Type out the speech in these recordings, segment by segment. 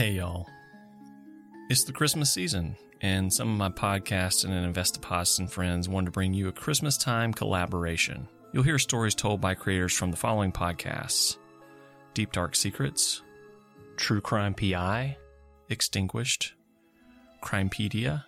Hey, y'all. It's the Christmas season, and some of my podcasts and Investopods and friends wanted to bring you a Christmas time collaboration. You'll hear stories told by creators from the following podcasts Deep Dark Secrets, True Crime PI, Extinguished, Crimepedia,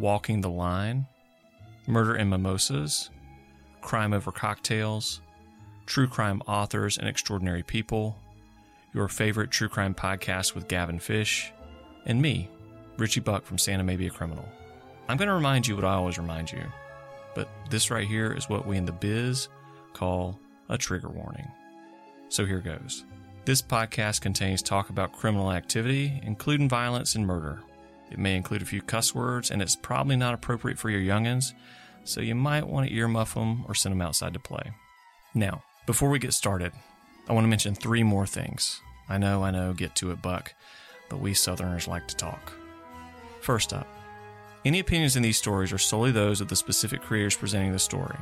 Walking the Line, Murder and Mimosas, Crime Over Cocktails, True Crime Authors and Extraordinary People, your favorite true crime podcast with Gavin Fish, and me, Richie Buck from Santa May Be a Criminal. I'm going to remind you what I always remind you, but this right here is what we in the biz call a trigger warning. So here goes. This podcast contains talk about criminal activity, including violence and murder. It may include a few cuss words, and it's probably not appropriate for your youngins, so you might want to earmuff them or send them outside to play. Now, before we get started, I want to mention three more things. I know, I know, get to it, Buck, but we Southerners like to talk. First up, any opinions in these stories are solely those of the specific creators presenting the story.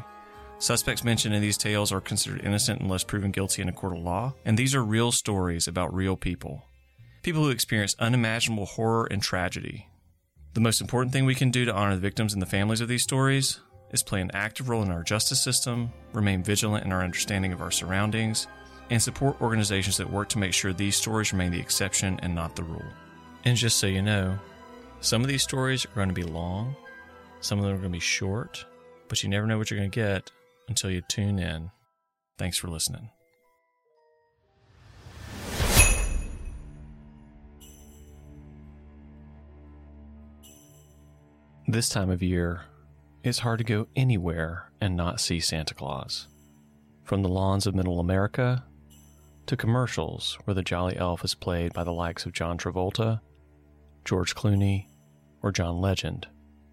Suspects mentioned in these tales are considered innocent unless proven guilty in a court of law, and these are real stories about real people. People who experience unimaginable horror and tragedy. The most important thing we can do to honor the victims and the families of these stories is play an active role in our justice system, remain vigilant in our understanding of our surroundings, and support organizations that work to make sure these stories remain the exception and not the rule. And just so you know, some of these stories are going to be long, some of them are going to be short, but you never know what you're going to get until you tune in. Thanks for listening. This time of year, it's hard to go anywhere and not see Santa Claus. From the lawns of Middle America to commercials where the Jolly Elf is played by the likes of John Travolta, George Clooney, or John Legend,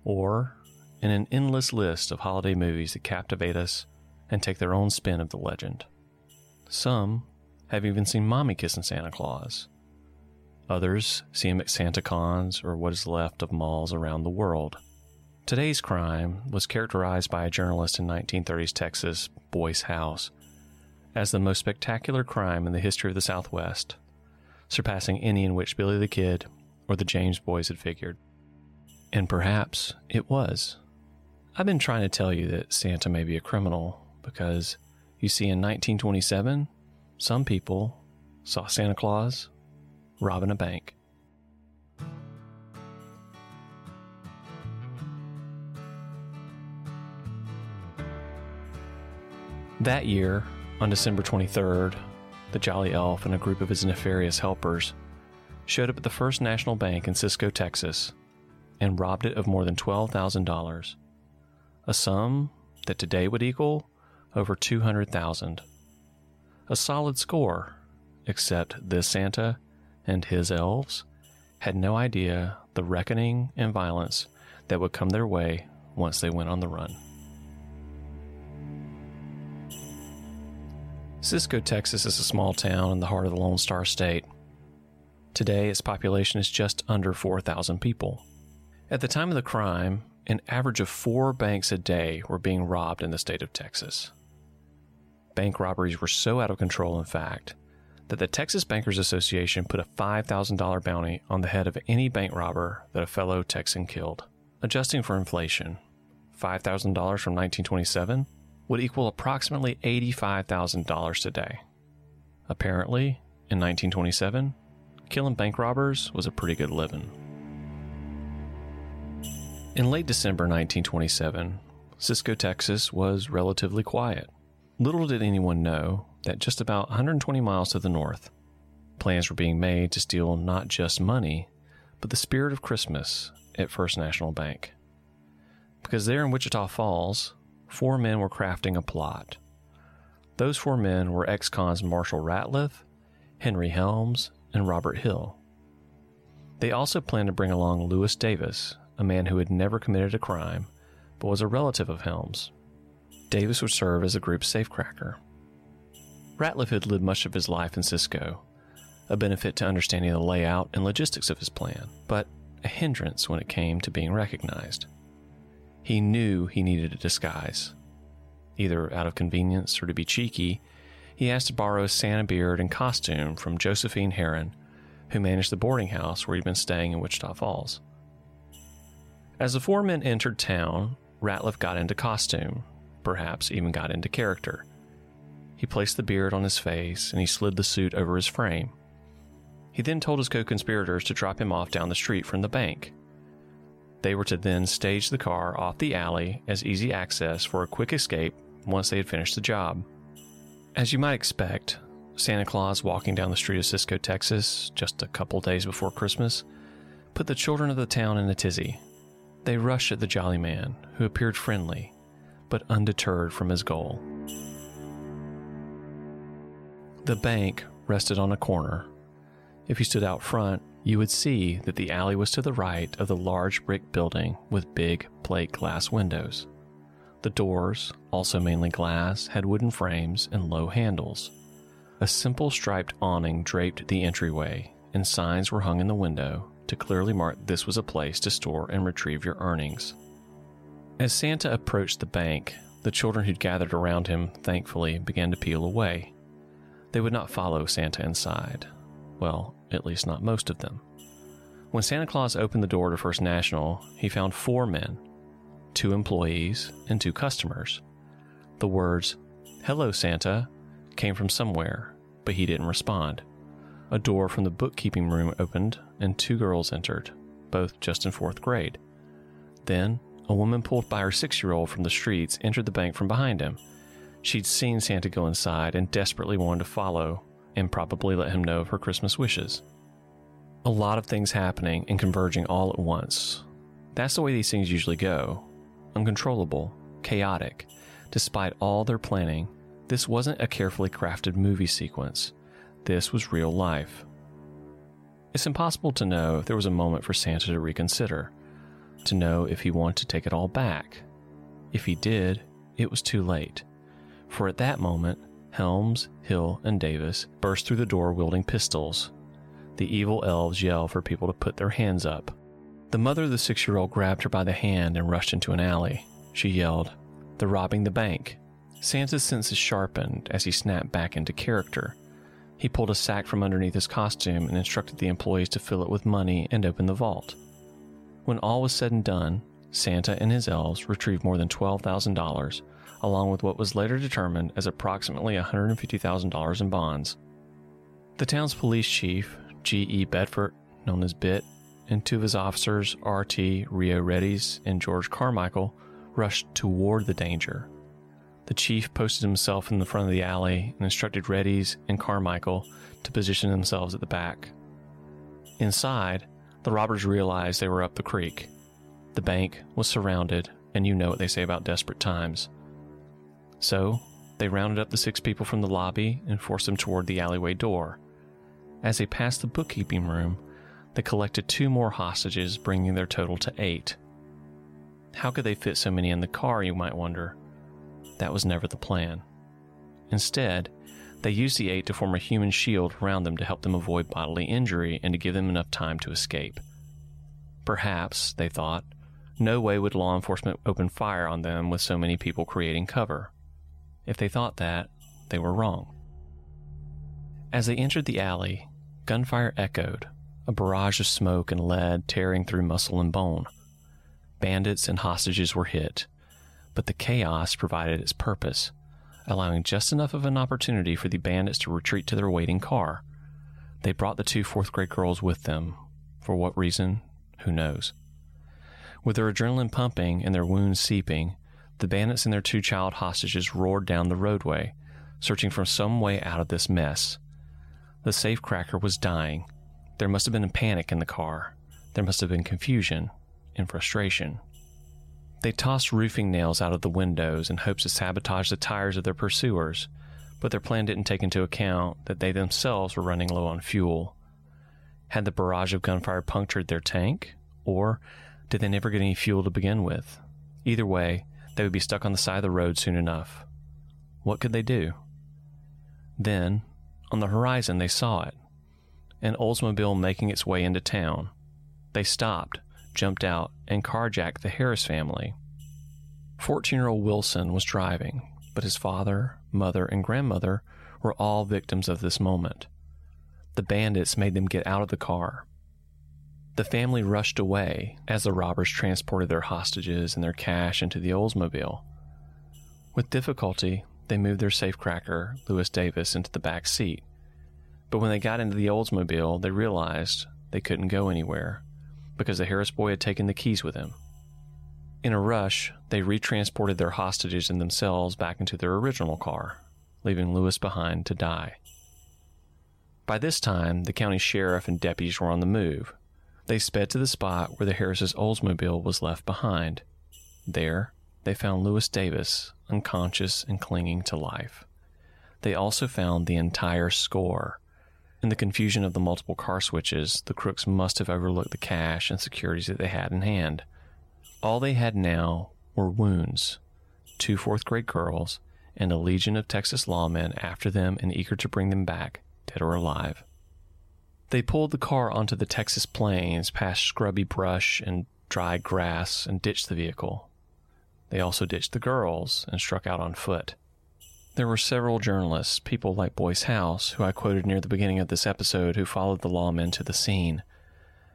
or in an endless list of holiday movies that captivate us and take their own spin of the legend. Some have even seen Mommy kissing Santa Claus. Others see him at Santa Cons or what is left of malls around the world. Today's crime was characterized by a journalist in 1930s Texas, Boyce House, as the most spectacular crime in the history of the Southwest, surpassing any in which Billy the Kid or the James Boys had figured. And perhaps it was. I've been trying to tell you that Santa may be a criminal because, you see, in 1927, some people saw Santa Claus robbing a bank. That year, on December 23rd, the Jolly Elf and a group of his nefarious helpers showed up at the First National Bank in Cisco, Texas, and robbed it of more than $12,000, a sum that today would equal over 200,000. A solid score, except this Santa and his elves had no idea the reckoning and violence that would come their way once they went on the run. Cisco, Texas is a small town in the heart of the Lone Star State. Today, its population is just under 4,000 people. At the time of the crime, an average of four banks a day were being robbed in the state of Texas. Bank robberies were so out of control, in fact, that the Texas Bankers Association put a $5,000 bounty on the head of any bank robber that a fellow Texan killed. Adjusting for inflation, $5,000 from 1927 would equal approximately $85,000 today. Apparently, in 1927, killing bank robbers was a pretty good living. In late December 1927, Cisco, Texas was relatively quiet. Little did anyone know that just about 120 miles to the north, plans were being made to steal not just money, but the spirit of Christmas at First National Bank. Because there in Wichita Falls, four men were crafting a plot. Those four men were ex cons Marshall Ratliff, Henry Helms, and Robert Hill. They also planned to bring along Lewis Davis, a man who had never committed a crime, but was a relative of Helms. Davis would serve as the group's safecracker. Ratliff had lived much of his life in Cisco, a benefit to understanding the layout and logistics of his plan, but a hindrance when it came to being recognized. He knew he needed a disguise. Either out of convenience or to be cheeky, he asked to borrow a Santa beard and costume from Josephine Heron, who managed the boarding house where he'd been staying in Wichita Falls. As the four men entered town, Ratliff got into costume, perhaps even got into character. He placed the beard on his face and he slid the suit over his frame. He then told his co conspirators to drop him off down the street from the bank. They were to then stage the car off the alley as easy access for a quick escape once they had finished the job. As you might expect, Santa Claus walking down the street of Cisco, Texas, just a couple days before Christmas, put the children of the town in a tizzy. They rushed at the jolly man, who appeared friendly, but undeterred from his goal. The bank rested on a corner. If you stood out front, you would see that the alley was to the right of the large brick building with big plate glass windows. The doors, also mainly glass, had wooden frames and low handles. A simple striped awning draped the entryway, and signs were hung in the window to clearly mark this was a place to store and retrieve your earnings. As Santa approached the bank, the children who'd gathered around him thankfully began to peel away. They would not follow Santa inside. Well, at least not most of them. When Santa Claus opened the door to First National, he found four men two employees and two customers. The words, Hello, Santa, came from somewhere, but he didn't respond. A door from the bookkeeping room opened, and two girls entered, both just in fourth grade. Then, a woman pulled by her six year old from the streets entered the bank from behind him. She'd seen Santa go inside and desperately wanted to follow and probably let him know of her Christmas wishes a lot of things happening and converging all at once. That's the way these things usually go uncontrollable, chaotic. Despite all their planning, this wasn't a carefully crafted movie sequence. This was real life. It's impossible to know if there was a moment for Santa to reconsider, to know if he wanted to take it all back. If he did, it was too late. For at that moment, Helms, Hill, and Davis burst through the door wielding pistols the evil elves yell for people to put their hands up. The mother of the six year old grabbed her by the hand and rushed into an alley. She yelled, They're robbing the bank. Santa's senses sharpened as he snapped back into character. He pulled a sack from underneath his costume and instructed the employees to fill it with money and open the vault. When all was said and done, Santa and his elves retrieved more than $12,000, along with what was later determined as approximately $150,000 in bonds. The town's police chief, G.E. Bedford, known as Bit, and two of his officers, R.T. Rio Reddies and George Carmichael, rushed toward the danger. The chief posted himself in the front of the alley and instructed Reddies and Carmichael to position themselves at the back. Inside, the robbers realized they were up the creek. The bank was surrounded, and you know what they say about desperate times. So, they rounded up the six people from the lobby and forced them toward the alleyway door. As they passed the bookkeeping room, they collected two more hostages, bringing their total to eight. How could they fit so many in the car, you might wonder? That was never the plan. Instead, they used the eight to form a human shield around them to help them avoid bodily injury and to give them enough time to escape. Perhaps, they thought, no way would law enforcement open fire on them with so many people creating cover. If they thought that, they were wrong. As they entered the alley, Gunfire echoed, a barrage of smoke and lead tearing through muscle and bone. Bandits and hostages were hit, but the chaos provided its purpose, allowing just enough of an opportunity for the bandits to retreat to their waiting car. They brought the two fourth grade girls with them. For what reason? Who knows? With their adrenaline pumping and their wounds seeping, the bandits and their two child hostages roared down the roadway, searching for some way out of this mess. The safecracker was dying. There must have been a panic in the car. There must have been confusion and frustration. They tossed roofing nails out of the windows in hopes to sabotage the tires of their pursuers, but their plan didn't take into account that they themselves were running low on fuel. Had the barrage of gunfire punctured their tank, or did they never get any fuel to begin with? Either way, they would be stuck on the side of the road soon enough. What could they do? Then, on the horizon, they saw it an Oldsmobile making its way into town. They stopped, jumped out, and carjacked the Harris family. 14 year old Wilson was driving, but his father, mother, and grandmother were all victims of this moment. the bandits made them get out of the car. The family rushed away as the robbers transported their hostages and their cash into the Oldsmobile. With difficulty, they moved their safecracker, Lewis Davis, into the back seat. But when they got into the Oldsmobile, they realized they couldn't go anywhere because the Harris boy had taken the keys with him. In a rush, they retransported their hostages and themselves back into their original car, leaving Lewis behind to die. By this time, the county sheriff and deputies were on the move. They sped to the spot where the Harris's Oldsmobile was left behind. There, they found Lewis Davis unconscious and clinging to life. They also found the entire score. In the confusion of the multiple car switches, the crooks must have overlooked the cash and securities that they had in hand. All they had now were wounds, two fourth grade girls, and a legion of Texas lawmen after them and eager to bring them back, dead or alive. They pulled the car onto the Texas plains past scrubby brush and dry grass and ditched the vehicle. They also ditched the girls and struck out on foot. There were several journalists, people like Boyce House, who I quoted near the beginning of this episode, who followed the lawmen to the scene.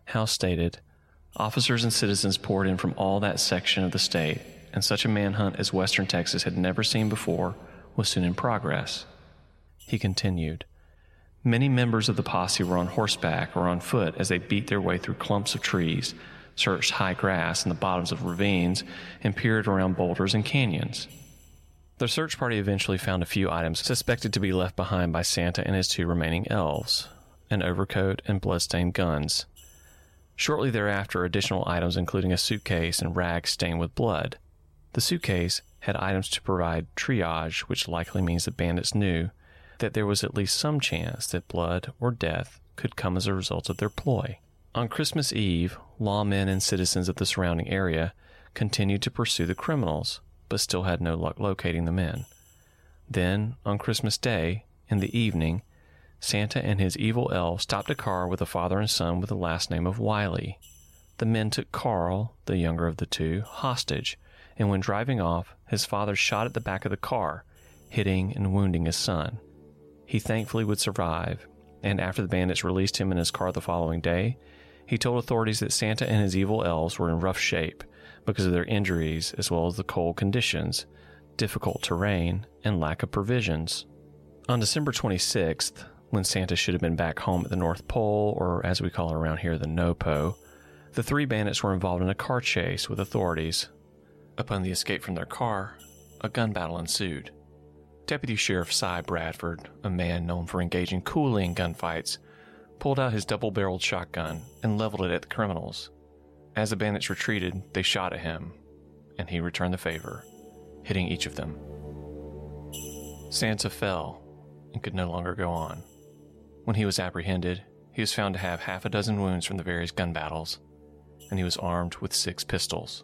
House stated, Officers and citizens poured in from all that section of the state, and such a manhunt as western Texas had never seen before was soon in progress. He continued, Many members of the posse were on horseback or on foot as they beat their way through clumps of trees, searched high grass in the bottoms of ravines, and peered around boulders and canyons. The search party eventually found a few items suspected to be left behind by Santa and his two remaining elves an overcoat and bloodstained guns. Shortly thereafter, additional items, including a suitcase and rags stained with blood. The suitcase had items to provide triage, which likely means the bandits knew that there was at least some chance that blood or death could come as a result of their ploy. On Christmas Eve, lawmen and citizens of the surrounding area continued to pursue the criminals, but still had no luck locating the men. Then, on Christmas Day, in the evening, Santa and his evil elf stopped a car with a father and son with the last name of Wiley. The men took Carl, the younger of the two, hostage, and when driving off, his father shot at the back of the car, hitting and wounding his son. He thankfully would survive, and after the bandits released him in his car the following day, he told authorities that Santa and his evil elves were in rough shape because of their injuries as well as the cold conditions, difficult terrain, and lack of provisions. On December 26th, when Santa should have been back home at the North Pole, or as we call it around here, the NOPO, the three bandits were involved in a car chase with authorities. Upon the escape from their car, a gun battle ensued. Deputy Sheriff Cy Bradford, a man known for engaging coolly in gunfights, pulled out his double barreled shotgun and leveled it at the criminals. As the bandits retreated, they shot at him, and he returned the favor, hitting each of them. Santa fell and could no longer go on. When he was apprehended, he was found to have half a dozen wounds from the various gun battles, and he was armed with six pistols.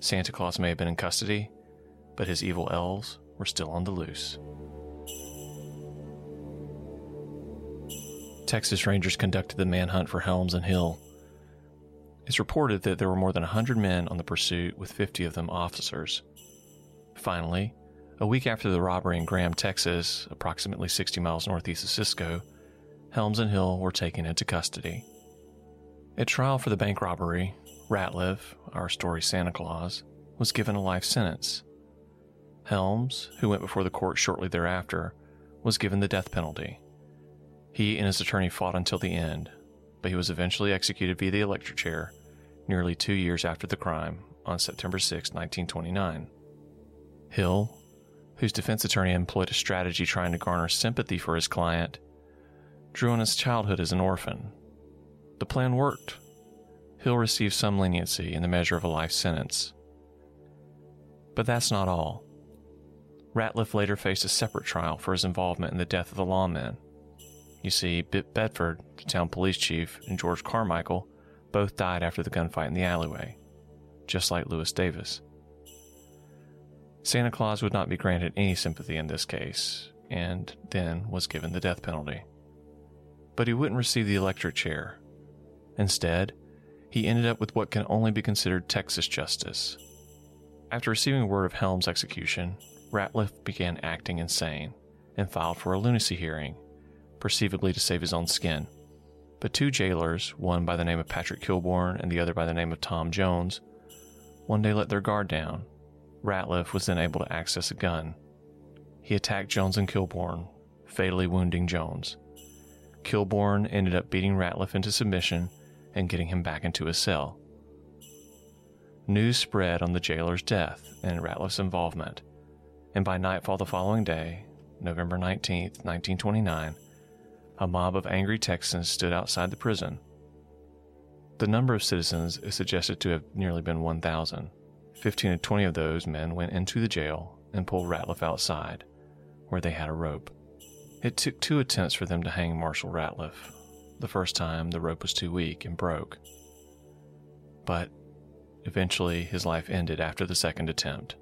Santa Claus may have been in custody, but his evil elves were still on the loose. Texas Rangers conducted the manhunt for Helms and Hill it's reported that there were more than 100 men on the pursuit, with 50 of them officers. Finally, a week after the robbery in Graham, Texas, approximately 60 miles northeast of Cisco, Helms and Hill were taken into custody. At trial for the bank robbery, Ratliff, our story Santa Claus, was given a life sentence. Helms, who went before the court shortly thereafter, was given the death penalty. He and his attorney fought until the end, but he was eventually executed via the electric chair nearly two years after the crime on September 6, 1929. Hill, whose defense attorney employed a strategy trying to garner sympathy for his client, drew on his childhood as an orphan. The plan worked. Hill received some leniency in the measure of a life sentence. But that's not all. Ratliff later faced a separate trial for his involvement in the death of the lawman. You see, Bit Bedford, the town police chief, and George Carmichael both died after the gunfight in the alleyway, just like Lewis Davis. Santa Claus would not be granted any sympathy in this case, and then was given the death penalty. But he wouldn't receive the electric chair. Instead, he ended up with what can only be considered Texas justice. After receiving word of Helm's execution, Ratliff began acting insane and filed for a lunacy hearing perceivably to save his own skin. But two jailers, one by the name of Patrick Kilborn and the other by the name of Tom Jones, one day let their guard down. Ratliff was then able to access a gun. He attacked Jones and Kilborn, fatally wounding Jones. Kilborn ended up beating Ratliff into submission and getting him back into his cell. News spread on the jailer's death and Ratliff's involvement, and by nightfall the following day, November 19, 1929, a mob of angry Texans stood outside the prison. The number of citizens is suggested to have nearly been 1,000. Fifteen to 20 of those men went into the jail and pulled Ratliff outside, where they had a rope. It took two attempts for them to hang Marshall Ratliff. The first time, the rope was too weak and broke. But eventually, his life ended after the second attempt.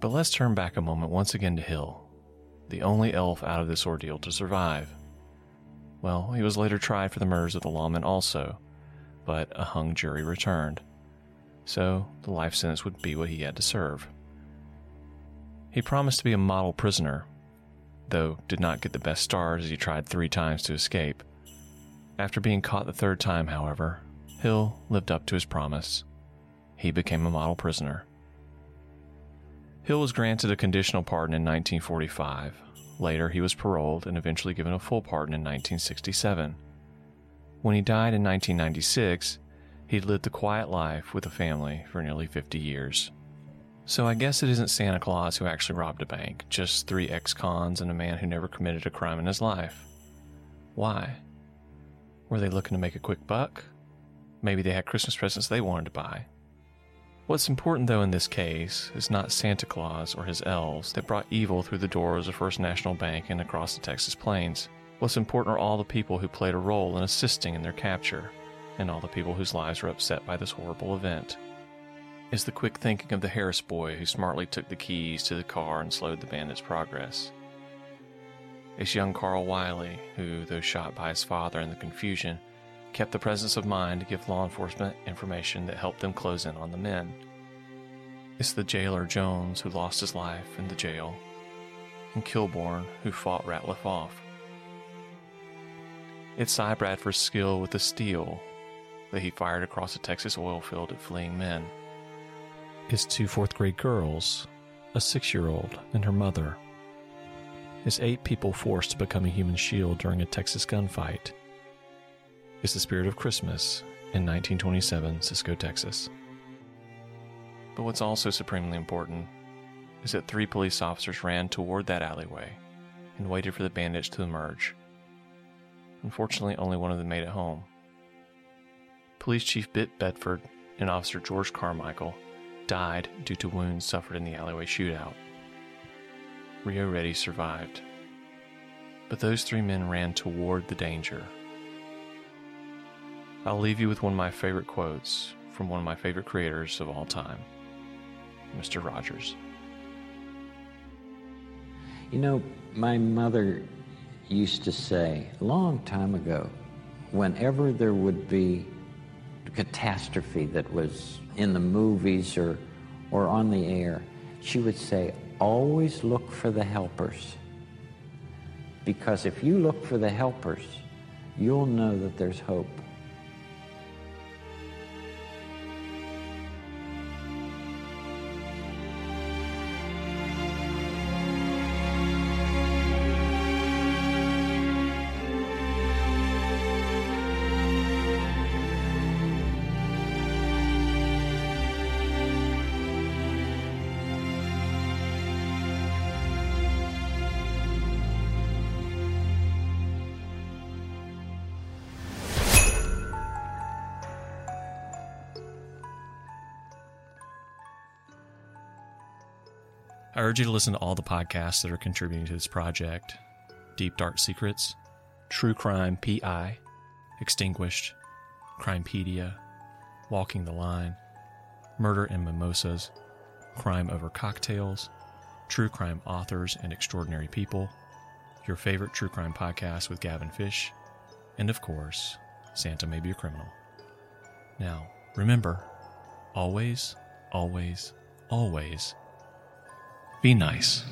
But let's turn back a moment once again to Hill, the only elf out of this ordeal to survive. Well, he was later tried for the murders of the lawmen also, but a hung jury returned. So the life sentence would be what he had to serve. He promised to be a model prisoner, though did not get the best stars as he tried three times to escape. After being caught the third time, however, Hill lived up to his promise. He became a model prisoner. Hill was granted a conditional pardon in 1945, Later, he was paroled and eventually given a full pardon in 1967. When he died in 1996, he'd lived a quiet life with a family for nearly 50 years. So I guess it isn't Santa Claus who actually robbed a bank, just three ex cons and a man who never committed a crime in his life. Why? Were they looking to make a quick buck? Maybe they had Christmas presents they wanted to buy. What's important, though, in this case is not Santa Claus or his elves that brought evil through the doors of First National Bank and across the Texas plains. What's important are all the people who played a role in assisting in their capture, and all the people whose lives were upset by this horrible event. Is the quick thinking of the Harris boy who smartly took the keys to the car and slowed the bandits' progress. It's young Carl Wiley, who, though shot by his father in the confusion, kept the presence of mind to give law enforcement information that helped them close in on the men. It's the jailer Jones who lost his life in the jail, and Kilborn who fought Ratliff off. It's Cy Bradford's skill with the steel that he fired across a Texas oil field at fleeing men. It's two fourth grade girls, a six year old, and her mother. It's eight people forced to become a human shield during a Texas gunfight is the spirit of Christmas in 1927 Cisco, Texas. But what's also supremely important is that three police officers ran toward that alleyway and waited for the bandits to emerge. Unfortunately, only one of them made it home. Police Chief Bit Bedford and Officer George Carmichael died due to wounds suffered in the alleyway shootout. Rio Reddy survived. But those three men ran toward the danger I'll leave you with one of my favorite quotes from one of my favorite creators of all time, Mr. Rogers. You know, my mother used to say a long time ago, whenever there would be catastrophe that was in the movies or, or on the air, she would say, always look for the helpers. Because if you look for the helpers, you'll know that there's hope. I urge you to listen to all the podcasts that are contributing to this project Deep Dark Secrets, True Crime PI, Extinguished, Crimepedia, Walking the Line, Murder and Mimosas, Crime Over Cocktails, True Crime Authors and Extraordinary People, your favorite true crime podcast with Gavin Fish, and of course, Santa May Be a Criminal. Now, remember, always, always, always be nice.